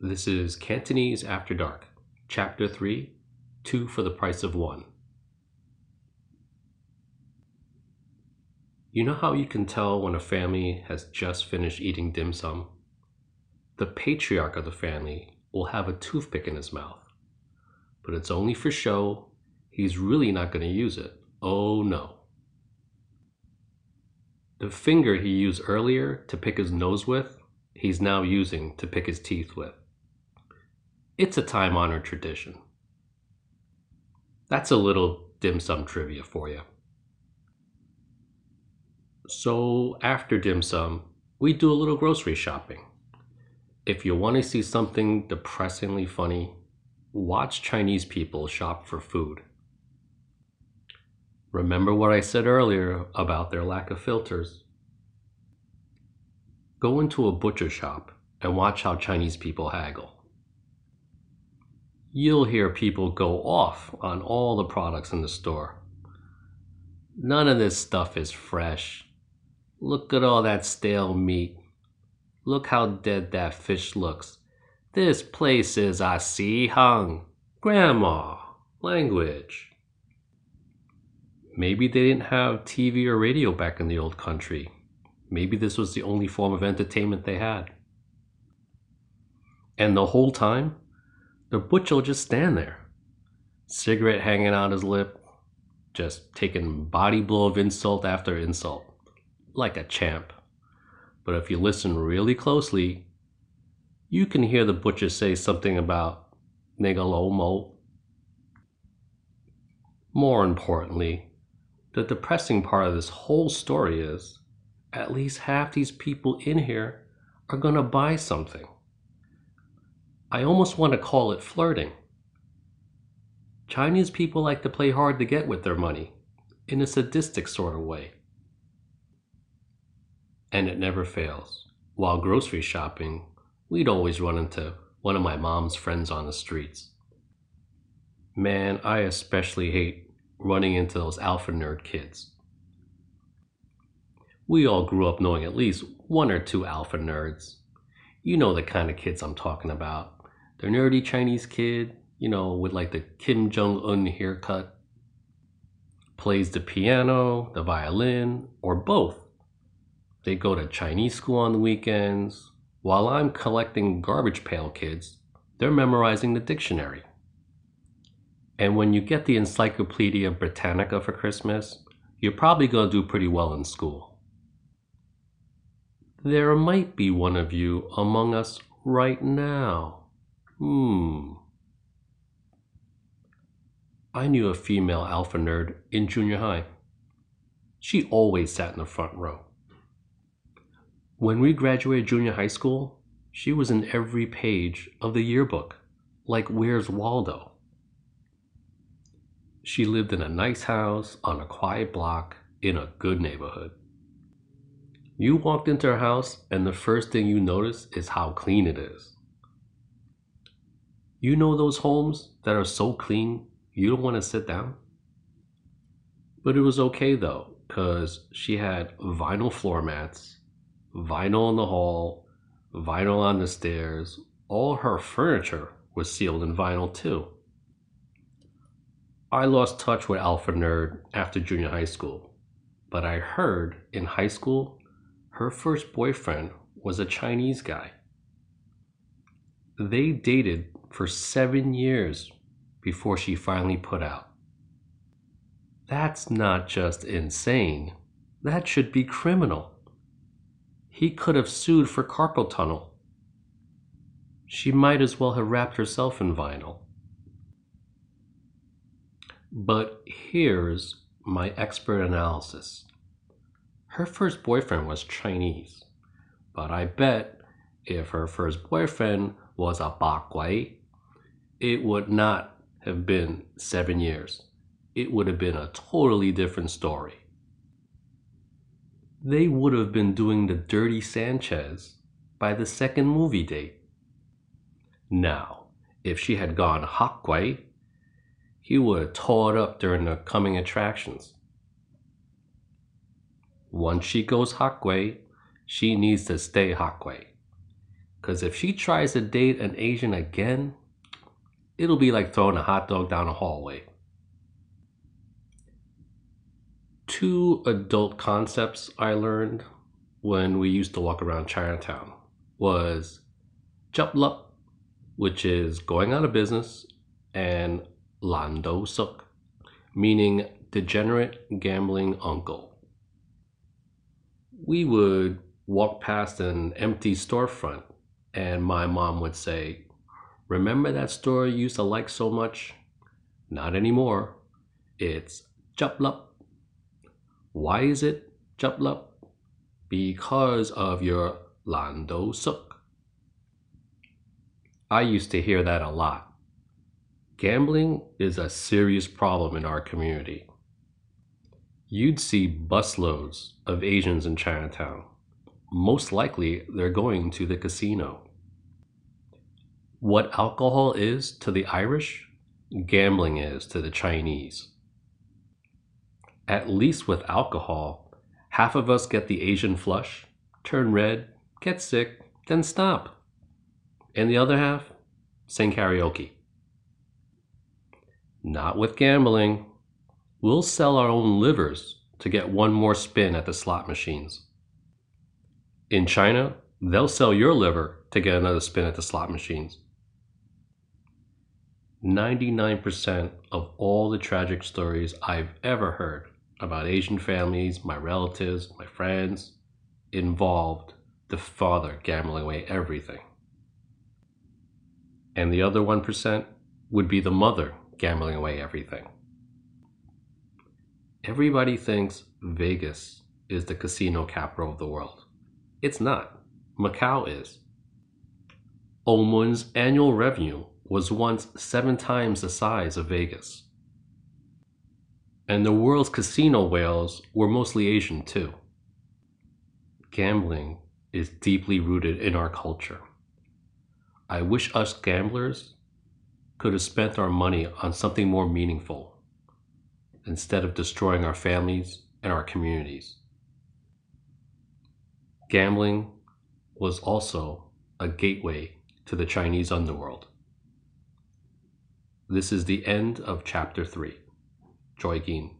This is Cantonese After Dark, Chapter 3 Two for the Price of One. You know how you can tell when a family has just finished eating dim sum? The patriarch of the family will have a toothpick in his mouth, but it's only for show. He's really not going to use it. Oh no. The finger he used earlier to pick his nose with, he's now using to pick his teeth with. It's a time honored tradition. That's a little dim sum trivia for you. So, after dim sum, we do a little grocery shopping. If you want to see something depressingly funny, watch Chinese people shop for food. Remember what I said earlier about their lack of filters. Go into a butcher shop and watch how Chinese people haggle. You'll hear people go off on all the products in the store. None of this stuff is fresh. Look at all that stale meat. Look how dead that fish looks. This place is a sea hung. Grandma, language. Maybe they didn't have TV or radio back in the old country. Maybe this was the only form of entertainment they had. And the whole time, the butcher will just stand there, cigarette hanging out his lip, just taking body blow of insult after insult, like a champ. But if you listen really closely, you can hear the butcher say something about Negalomo. More importantly, the depressing part of this whole story is at least half these people in here are going to buy something. I almost want to call it flirting. Chinese people like to play hard to get with their money in a sadistic sort of way. And it never fails. While grocery shopping, we'd always run into one of my mom's friends on the streets. Man, I especially hate running into those alpha nerd kids. We all grew up knowing at least one or two alpha nerds. You know the kind of kids I'm talking about. The nerdy Chinese kid, you know, with like the Kim Jong un haircut, plays the piano, the violin, or both. They go to Chinese school on the weekends. While I'm collecting garbage pail kids, they're memorizing the dictionary. And when you get the Encyclopedia Britannica for Christmas, you're probably going to do pretty well in school. There might be one of you among us right now. Hmm. I knew a female alpha nerd in junior high. She always sat in the front row. When we graduated junior high school, she was in every page of the yearbook, like Where's Waldo? She lived in a nice house on a quiet block in a good neighborhood. You walked into her house, and the first thing you notice is how clean it is. You know those homes that are so clean you don't want to sit down? But it was okay though, because she had vinyl floor mats, vinyl in the hall, vinyl on the stairs. All her furniture was sealed in vinyl too. I lost touch with Alpha Nerd after junior high school, but I heard in high school her first boyfriend was a Chinese guy. They dated for seven years before she finally put out. That's not just insane, that should be criminal. He could have sued for carpal tunnel. She might as well have wrapped herself in vinyl. But here's my expert analysis. Her first boyfriend was Chinese, but I bet if her first boyfriend was a Bakwai, it would not have been seven years. It would have been a totally different story. They would have been doing the dirty Sanchez by the second movie date. Now, if she had gone Hakwai, he would have tore it up during the coming attractions. Once she goes Hakway, she needs to stay Hakway. Because if she tries to date an Asian again, it'll be like throwing a hot dog down a hallway. Two adult concepts I learned when we used to walk around Chinatown was Chaplup, which is going out of business, and Lando Suk, meaning degenerate gambling uncle. We would walk past an empty storefront, and my mom would say, Remember that store you used to like so much? Not anymore. It's Chaplup. Why is it Chaplup? Because of your Lando Suk. I used to hear that a lot. Gambling is a serious problem in our community. You'd see busloads of Asians in Chinatown. Most likely, they're going to the casino. What alcohol is to the Irish, gambling is to the Chinese. At least with alcohol, half of us get the Asian flush, turn red, get sick, then stop. And the other half, sing karaoke. Not with gambling. We'll sell our own livers to get one more spin at the slot machines. In China, they'll sell your liver to get another spin at the slot machines. 99% of all the tragic stories I've ever heard about Asian families, my relatives, my friends, involved the father gambling away everything. And the other 1% would be the mother gambling away everything. Everybody thinks Vegas is the casino capital of the world. It's not. Macau is. Oman's annual revenue was once seven times the size of Vegas. And the world's casino whales were mostly Asian too. Gambling is deeply rooted in our culture. I wish us gamblers could have spent our money on something more meaningful instead of destroying our families and our communities. Gambling was also a gateway to the Chinese underworld. This is the end of chapter 3. Joy Gin.